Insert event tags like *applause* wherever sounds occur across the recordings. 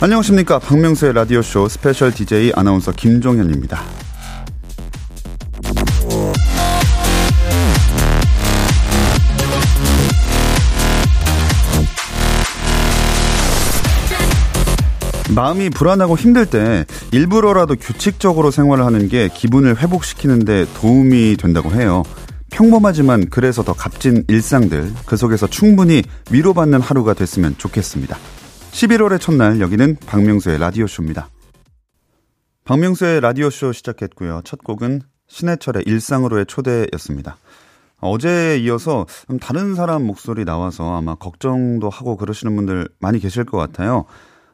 안녕하십니까 박명수의 라디오 쇼 스페셜 DJ 아나운서 김종현입니다 마음이 불안하고 힘들 때 일부러라도 규칙적으로 생활을 하는 게 기분을 회복시키는데 도움이 된다고 해요. 평범하지만 그래서 더 값진 일상들 그 속에서 충분히 위로받는 하루가 됐으면 좋겠습니다. 11월의 첫날 여기는 박명수의 라디오쇼입니다. 박명수의 라디오쇼 시작했고요. 첫 곡은 신해철의 일상으로의 초대였습니다. 어제에 이어서 다른 사람 목소리 나와서 아마 걱정도 하고 그러시는 분들 많이 계실 것 같아요.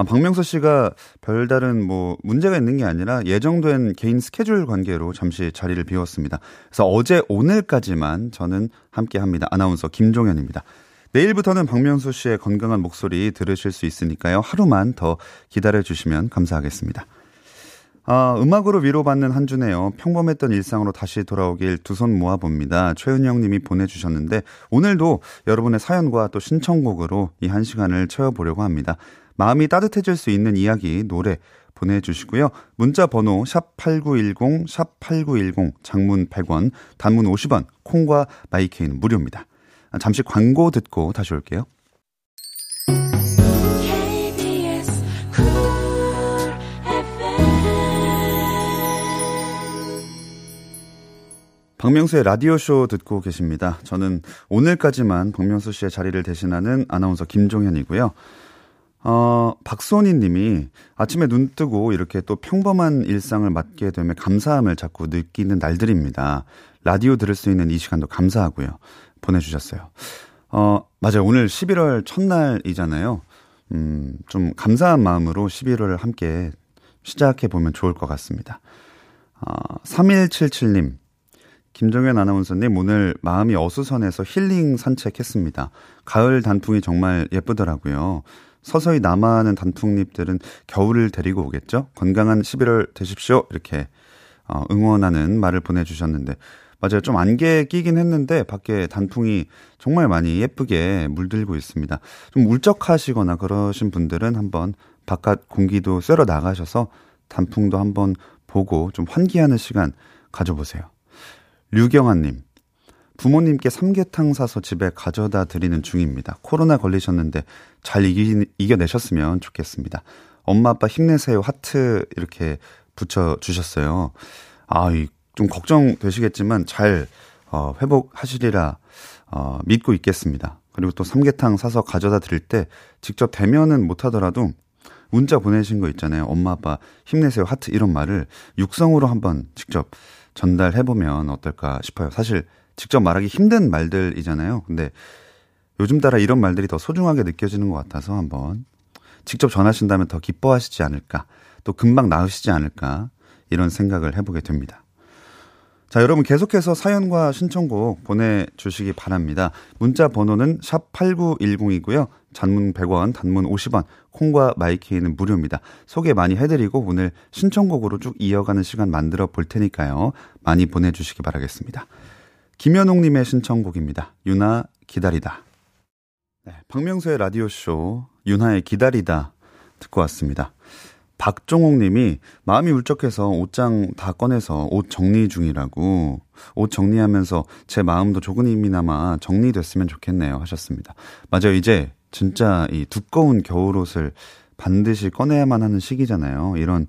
아, 박명수 씨가 별다른 뭐 문제가 있는 게 아니라 예정된 개인 스케줄 관계로 잠시 자리를 비웠습니다. 그래서 어제 오늘까지만 저는 함께 합니다. 아나운서 김종현입니다. 내일부터는 박명수 씨의 건강한 목소리 들으실 수 있으니까요. 하루만 더 기다려 주시면 감사하겠습니다. 아, 음악으로 위로받는 한 주네요. 평범했던 일상으로 다시 돌아오길 두 손 모아봅니다. 최은영 님이 보내주셨는데, 오늘도 여러분의 사연과 또 신청곡으로 이 한 시간을 채워보려고 합니다. 마음이 따뜻해질 수 있는 이야기, 노래 보내주시고요. 문자 번호 샵8910, 샵8910, 장문 100원, 단문 50원, 콩과 마이케이는 무료입니다. 잠시 광고 듣고 다시 올게요. 박명수의 라디오쇼 듣고 계십니다. 저는 오늘까지만 박명수 씨의 자리를 대신하는 아나운서 김종현이고요. 어, 박소니 님이 아침에 눈 뜨고 이렇게 또 평범한 일상을 맞게 되면 감사함을 자꾸 느끼는 날들입니다. 라디오 들을 수 있는 이 시간도 감사하고요. 보내주셨어요. 어, 맞아요. 오늘 11월 첫날이잖아요. 음, 좀 감사한 마음으로 11월을 함께 시작해보면 좋을 것 같습니다. 어, 3177님. 김정현 아나운서님, 오늘 마음이 어수선해서 힐링 산책했습니다. 가을 단풍이 정말 예쁘더라고요. 서서히 남아하는 단풍잎들은 겨울을 데리고 오겠죠? 건강한 11월 되십시오. 이렇게 어, 응원하는 말을 보내주셨는데, 맞아요. 좀 안개 끼긴 했는데, 밖에 단풍이 정말 많이 예쁘게 물들고 있습니다. 좀 울적하시거나 그러신 분들은 한번 바깥 공기도 쐬러 나가셔서 단풍도 한번 보고 좀 환기하는 시간 가져보세요. 류경아님, 부모님께 삼계탕 사서 집에 가져다 드리는 중입니다. 코로나 걸리셨는데 잘 이기, 이겨내셨으면 좋겠습니다. 엄마 아빠 힘내세요 하트 이렇게 붙여 주셨어요. 아, 좀 걱정되시겠지만 잘 어, 회복하시리라 어, 믿고 있겠습니다. 그리고 또 삼계탕 사서 가져다 드릴 때 직접 대면은 못하더라도 문자 보내신 거 있잖아요. 엄마 아빠 힘내세요 하트 이런 말을 육성으로 한번 직접 전달해 보면 어떨까 싶어요. 사실 직접 말하기 힘든 말들이잖아요. 근데 요즘 따라 이런 말들이 더 소중하게 느껴지는 것 같아서 한번 직접 전하신다면 더 기뻐하시지 않을까, 또 금방 나으시지 않을까, 이런 생각을 해보게 됩니다. 자, 여러분 계속해서 사연과 신청곡 보내주시기 바랍니다. 문자 번호는 샵8910이고요. 잔문 100원, 단문 50원, 콩과 마이케이는 무료입니다. 소개 많이 해드리고 오늘 신청곡으로 쭉 이어가는 시간 만들어 볼 테니까요. 많이 보내주시기 바라겠습니다. 김현옥님의 신청곡입니다. 유나 기다리다. 네, 박명수의 라디오쇼 윤하의 기다리다 듣고 왔습니다. 박종옥 님이 마음이 울적해서 옷장 다 꺼내서 옷 정리 중이라고 옷 정리하면서 제 마음도 조금이나마 정리됐으면 좋겠네요 하셨습니다. 맞아요. 이제 진짜 이 두꺼운 겨울옷을 반드시 꺼내야만 하는 시기잖아요. 이런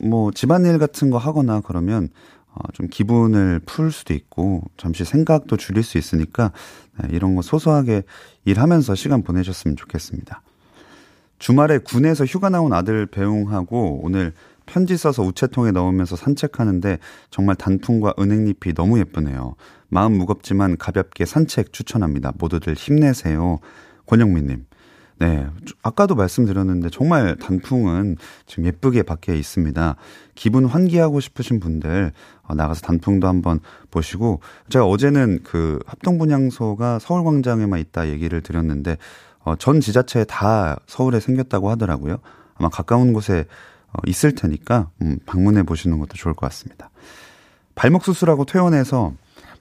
뭐 집안일 같은 거 하거나 그러면 어, 좀 기분을 풀 수도 있고 잠시 생각도 줄일 수 있으니까 네, 이런 거 소소하게 일하면서 시간 보내셨으면 좋겠습니다. 주말에 군에서 휴가 나온 아들 배웅하고 오늘 편지 써서 우체통에 넣으면서 산책하는데 정말 단풍과 은행잎이 너무 예쁘네요. 마음 무겁지만 가볍게 산책 추천합니다. 모두들 힘내세요. 권영민님. 네. 아까도 말씀드렸는데 정말 단풍은 지금 예쁘게 밖에 있습니다. 기분 환기하고 싶으신 분들 어, 나가서 단풍도 한번 보시고 제가 어제는 그 합동분향소가 서울광장에만 있다 얘기를 드렸는데 어, 전 지자체에 다 서울에 생겼다고 하더라고요. 아마 가까운 곳에 어, 있을 테니까 음, 방문해 보시는 것도 좋을 것 같습니다. 발목 수술하고 퇴원해서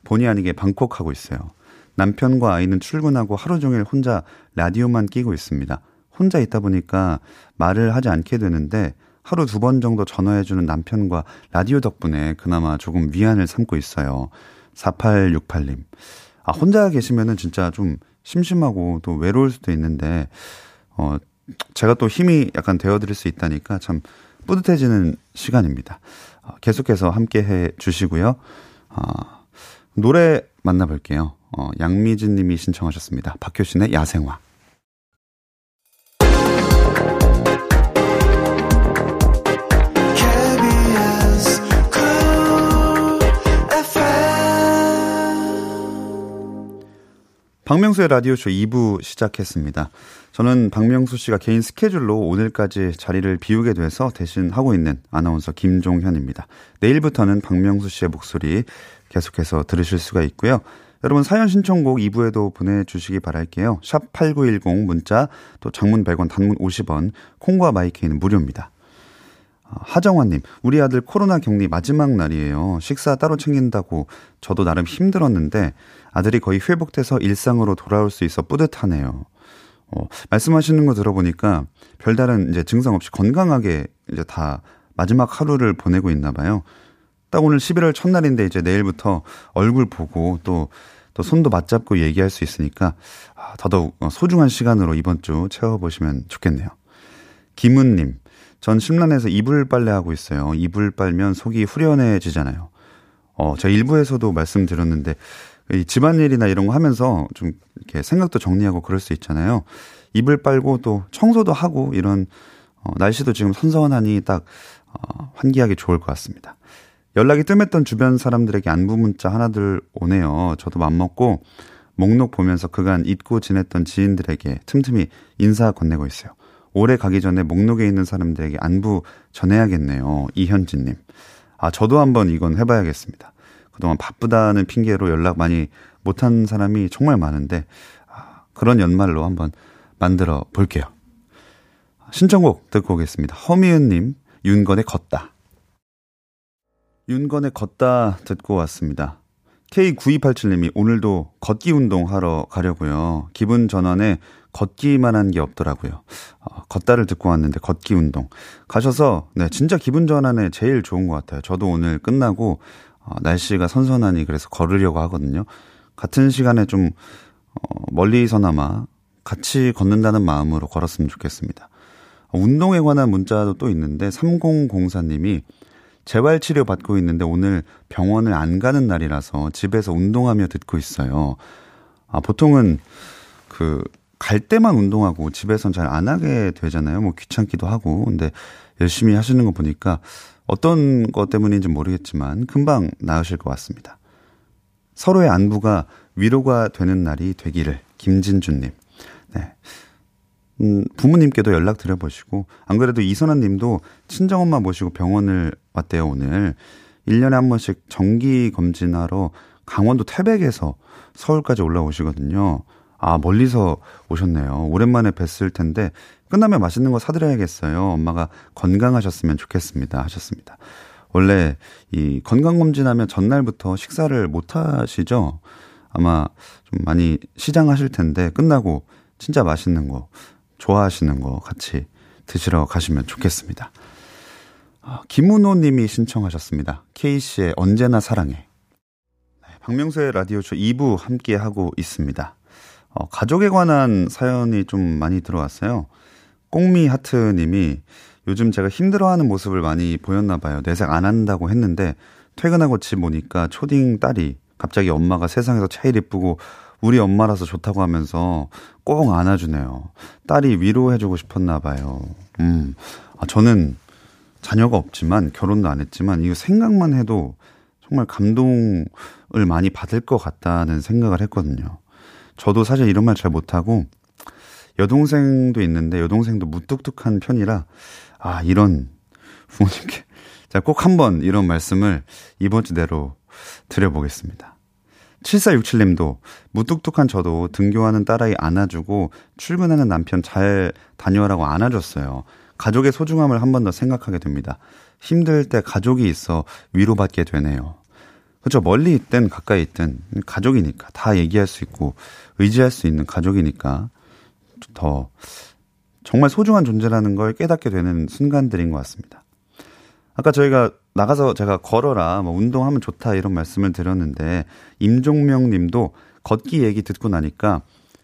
본의 아니게 방콕하고 있어요. 남편과 아이는 출근하고 하루 종일 혼자 라디오만 끼고 있습니다. 혼자 있다 보니까 말을 하지 않게 되는데 하루 두 번 정도 전화해주는 남편과 라디오 덕분에 그나마 조금 위안을 삼고 있어요. 4868님. 아, 혼자 계시면은 진짜 좀 심심하고 또 외로울 수도 있는데, 어, 제가 또 힘이 약간 되어드릴 수 있다니까 참 뿌듯해지는 시간입니다. 어, 계속해서 함께 해 주시고요. 어, 노래 만나볼게요. 어, 양미진 님이 신청하셨습니다. 박효신의 야생화. 박명수의 라디오쇼 2부 시작했습니다. 저는 박명수 씨가 개인 스케줄로 오늘까지 자리를 비우게 돼서 대신 하고 있는 아나운서 김종현입니다. 내일부터는 박명수 씨의 목소리 계속해서 들으실 수가 있고요. 여러분 사연 신청곡 2부에도 보내주시기 바랄게요. 샵 8910 문자 또 장문 100원 단문 50원 콩과 마이케이는 무료입니다. 아, 하정환님, 우리 아들 코로나 격리 마지막 날이에요. 식사 따로 챙긴다고 저도 나름 힘들었는데 아들이 거의 회복돼서 일상으로 돌아올 수 있어 뿌듯하네요. 어, 말씀하시는 거 들어보니까 별다른 이제 증상 없이 건강하게 이제 다 마지막 하루를 보내고 있나 봐요. 딱 오늘 11월 첫날인데 이제 내일부터 얼굴 보고 또, 또 손도 맞잡고 얘기할 수 있으니까 아, 더더욱 소중한 시간으로 이번 주 채워보시면 좋겠네요. 김은님, 전 심란해서 이불 빨래하고 있어요. 이불 빨면 속이 후련해지잖아요. 어, 제가 일부에서도 말씀드렸는데, 이 집안일이나 이런 거 하면서 좀 이렇게 생각도 정리하고 그럴 수 있잖아요. 이불 빨고 또 청소도 하고 이런, 어, 날씨도 지금 선선하니 딱, 어, 환기하기 좋을 것 같습니다. 연락이 뜸했던 주변 사람들에게 안부 문자 하나들 오네요. 저도 맘먹고 목록 보면서 그간 잊고 지냈던 지인들에게 틈틈이 인사 건네고 있어요. 올해 가기 전에 목록에 있는 사람들에게 안부 전해야겠네요. 이현진님. 아, 저도 한번 이건 해봐야겠습니다. 그동안 바쁘다는 핑계로 연락 많이 못한 사람이 정말 많은데, 아, 그런 연말로 한번 만들어 볼게요. 신청곡 듣고 오겠습니다. 허미은님, 윤건의 걷다. 윤건의 걷다 듣고 왔습니다. K9287님이 오늘도 걷기 운동 하러 가려고요. 기분 전환에 걷기만 한 게 없더라고요. 어, 걷다를 듣고 왔는데 걷기 운동. 가셔서, 네, 진짜 기분 전환에 제일 좋은 것 같아요. 저도 오늘 끝나고, 어, 날씨가 선선하니 그래서 걸으려고 하거든요. 같은 시간에 좀, 어, 멀리서나마 같이 걷는다는 마음으로 걸었으면 좋겠습니다. 어, 운동에 관한 문자도 또 있는데, 3004님이 재활 치료 받고 있는데 오늘 병원을 안 가는 날이라서 집에서 운동하며 듣고 있어요. 아, 보통은 그, 갈 때만 운동하고 집에선 잘 안 하게 되잖아요. 뭐 귀찮기도 하고. 근데 열심히 하시는 거 보니까 어떤 것 때문인지 모르겠지만 금방 나으실 것 같습니다. 서로의 안부가 위로가 되는 날이 되기를 김진주님. 네. 음, 부모님께도 연락 드려보시고, 안 그래도 이선아 님도 친정엄마 모시고 병원을 왔대요, 오늘. 1년에 한 번씩 정기 검진하러 강원도 태백에서 서울까지 올라오시거든요. 아, 멀리서 오셨네요. 오랜만에 뵀을 텐데, 끝나면 맛있는 거 사드려야겠어요. 엄마가 건강하셨으면 좋겠습니다. 하셨습니다. 원래 이 건강검진하면 전날부터 식사를 못 하시죠? 아마 좀 많이 시장하실 텐데, 끝나고 진짜 맛있는 거, 좋아하시는 거 같이 드시러 가시면 좋겠습니다. 아, 김은호 님이 신청하셨습니다. K씨의 언제나 사랑해. 네, 박명수의 라디오 쇼 2부 함께 하고 있습니다. 어, 가족에 관한 사연이 좀 많이 들어왔어요. 꽁미 하트 님이 요즘 제가 힘들어하는 모습을 많이 보였나 봐요. 내색 안 한다고 했는데 퇴근하고 집 오니까 초딩 딸이 갑자기 엄마가 세상에서 제일 예쁘고 우리 엄마라서 좋다고 하면서 꼭 안아주네요. 딸이 위로해주고 싶었나 봐요. 음, 아, 저는 자녀가 없지만 결혼도 안 했지만 이거 생각만 해도 정말 감동을 많이 받을 것 같다는 생각을 했거든요. 저도 사실 이런 말 잘 못하고 여동생도 있는데 여동생도 무뚝뚝한 편이라 아 이런 부모님께 *laughs* 자 꼭 한번 이런 말씀을 이번 주 내로 드려보겠습니다. 7467님도 무뚝뚝한 저도 등교하는 딸아이 안아주고 출근하는 남편 잘 다녀라고 안아줬어요. 가족의 소중함을 한 번 더 생각하게 됩니다. 힘들 때 가족이 있어 위로받게 되네요. 그렇죠. 멀리 있든 가까이 있든 가족이니까 다 얘기할 수 있고 의지할 수 있는 가족이니까 더 정말 소중한 존재라는 걸 깨닫게 되는 순간들인 것 같습니다. 아까 저희가 나가서 제가 걸어라, 뭐 운동하면 좋다 이런 말씀을 드렸는데 임종명 님도 걷기 얘기 듣고 나니까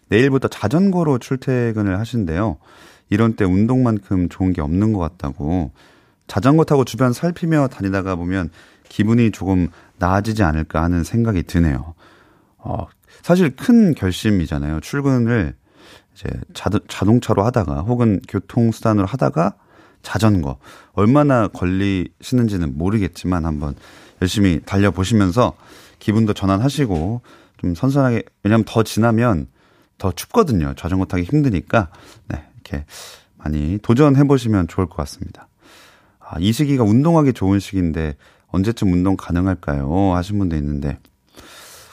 내일부터 자전거로 출퇴근을 하신대요. 이런 때 운동만큼 좋은 게 없는 것 같다고 자전거 타고 주변 살피며 다니다가 보면 기분이 조금 나아지지 않을까 하는 생각이 드네요. 어, 사실 큰 결심이잖아요. 출근을 이제 자동, 차로 하다가 혹은 교통수단으로 하다가 자전거 얼마나 걸리시는지는 모르겠지만 한번 열심히 달려보시면서 기분도 전환하시고 좀 선선하게 왜냐하면 더 지나면 더 춥거든요. 자전거 타기 힘드니까 네 이렇게 많이 도전해 보시면 좋을 것 같습니다. 아, 이 시기가 운동하기 좋은 시기인데 언제쯤 운동 가능할까요? 하신 분도 있는데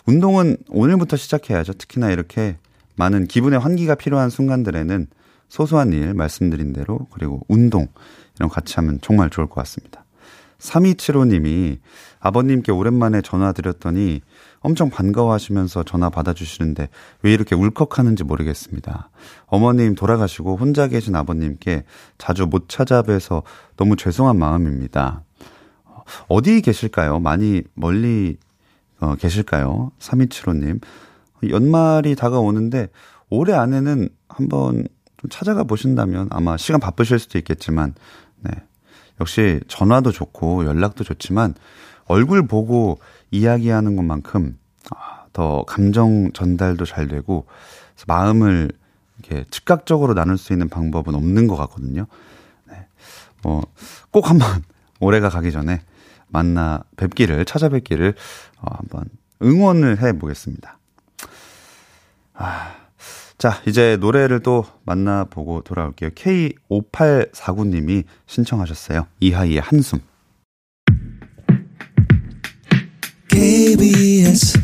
운동은 오늘부터 시작해야죠. 특히나 이렇게 많은 기분의 환기가 필요한 순간들에는 소소한 일 말씀드린 대로 그리고 운동 이런 거 같이 하면 정말 좋을 것 같습니다. 3275님이 아버님께 오랜만에 전화 드렸더니 엄청 반가워하시면서 전화 받아주시는데 왜 이렇게 울컥하는지 모르겠습니다. 어머님 돌아가시고 혼자 계신 아버님께 자주 못 찾아뵈서 너무 죄송한 마음입니다. 어디 계실까요? 많이 멀리 어, 계실까요? 3275님. 연말이 다가오는데 올해 안에는 한번 좀 찾아가 보신다면 아마 시간 바쁘실 수도 있겠지만 네. 역시 전화도 좋고 연락도 좋지만 얼굴 보고 이야기하는 것만큼 아, 더 감정 전달도 잘 되고 마음을 이렇게 즉각적으로 나눌 수 있는 방법은 없는 것 같거든요. 네. 뭐 꼭 한번 *laughs* 올해가 가기 전에 만나 뵙기를 찾아뵙기를 어, 한번 응원을 해 보겠습니다. 아, 자, 이제 노래를 또 만나보고 돌아올게요. K5849님이 신청하셨어요. 이하이의 한숨. KBS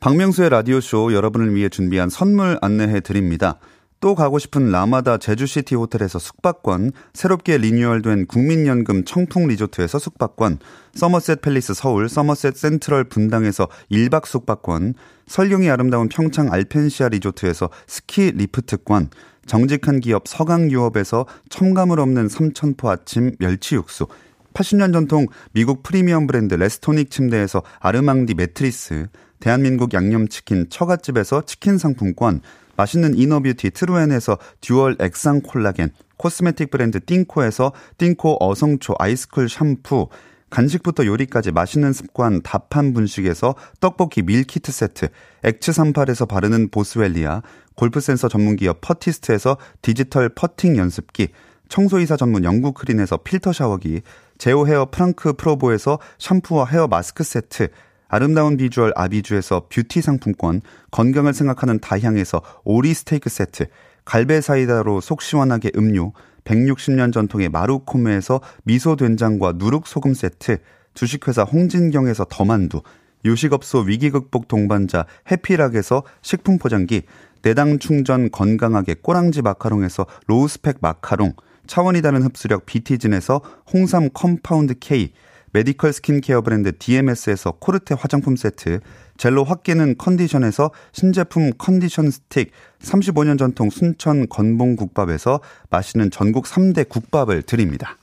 박명수의 라디오쇼 여러분을 위해 준비한 선물 안내해 드립니다. 또 가고 싶은 라마다 제주시티 호텔에서 숙박권, 새롭게 리뉴얼된 국민연금 청풍 리조트에서 숙박권, 서머셋 팰리스 서울, 서머셋 센트럴 분당에서 1박 숙박권, 설경이 아름다운 평창 알펜시아 리조트에서 스키 리프트권, 정직한 기업 서강유업에서 첨가물 없는 삼천포 아침 멸치 육수, 80년 전통 미국 프리미엄 브랜드 레스토닉 침대에서 아르망디 매트리스, 대한민국 양념치킨 처갓집에서 치킨 상품권, 맛있는 inner beauty 트루엔에서 듀얼 액상 콜라겐, 코스메틱 브랜드 띵코에서 띵코 어성초 아이스쿨 샴푸, 간식부터 요리까지 맛있는 습관 답한 분식에서 떡볶이 밀키트 세트, 엑츠 38에서 바르는 보스웰리아, 골프 센서 전문기업 퍼티스트에서 디지털 퍼팅 연습기, 청소이사 전문 영국 크린에서 필터 샤워기, 제오 헤어 프랑크 프로보에서 샴푸와 헤어 마스크 세트, 아름다운 비주얼 아비주에서 뷰티 상품권, 건강을 생각하는 다향에서 오리 스테이크 세트, 갈배 사이다로 속 시원하게 음료, 160년 전통의 마루코메에서 미소 된장과 누룩 소금 세트, 주식회사 홍진경에서 더만두, 요식업소 위기 극복 동반자 해피락에서 식품 포장기, 내 당 충전 건강하게 꼬랑지 마카롱에서 low spec 마카롱, 차원이 다른 흡수력 비티진에서 홍삼 compound K, 메디컬 스킨케어 브랜드 DMS에서 코르테 화장품 세트, 젤로 확 깨는 컨디션에서 신제품 컨디션 스틱, 35년 전통 순천 건봉 국밥에서 맛있는 전국 3대 국밥을 드립니다.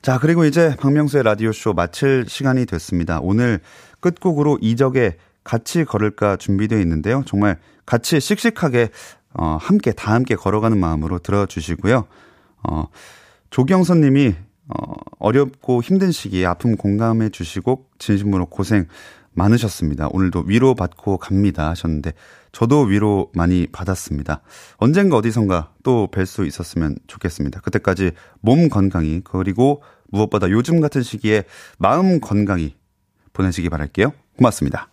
자, 그리고 이제 박명수의 라디오쇼 마칠 시간이 됐습니다. 오늘 끝곡으로 이적의 같이 걸을까 준비되어 있는데요. 정말 같이 씩씩하게, 어, 함께, 다 함께 걸어가는 마음으로 들어주시고요. 어, 조경선 님이 어, 어렵고 힘든 시기에 아픔 공감해 주시고 진심으로 고생 많으셨습니다. 오늘도 위로 받고 갑니다 하셨는데 저도 위로 많이 받았습니다. 언젠가 어디선가 또 뵐 수 있었으면 좋겠습니다. 그때까지 몸 건강히 그리고 무엇보다 요즘 같은 시기에 마음 건강히 보내시기 바랄게요. 고맙습니다.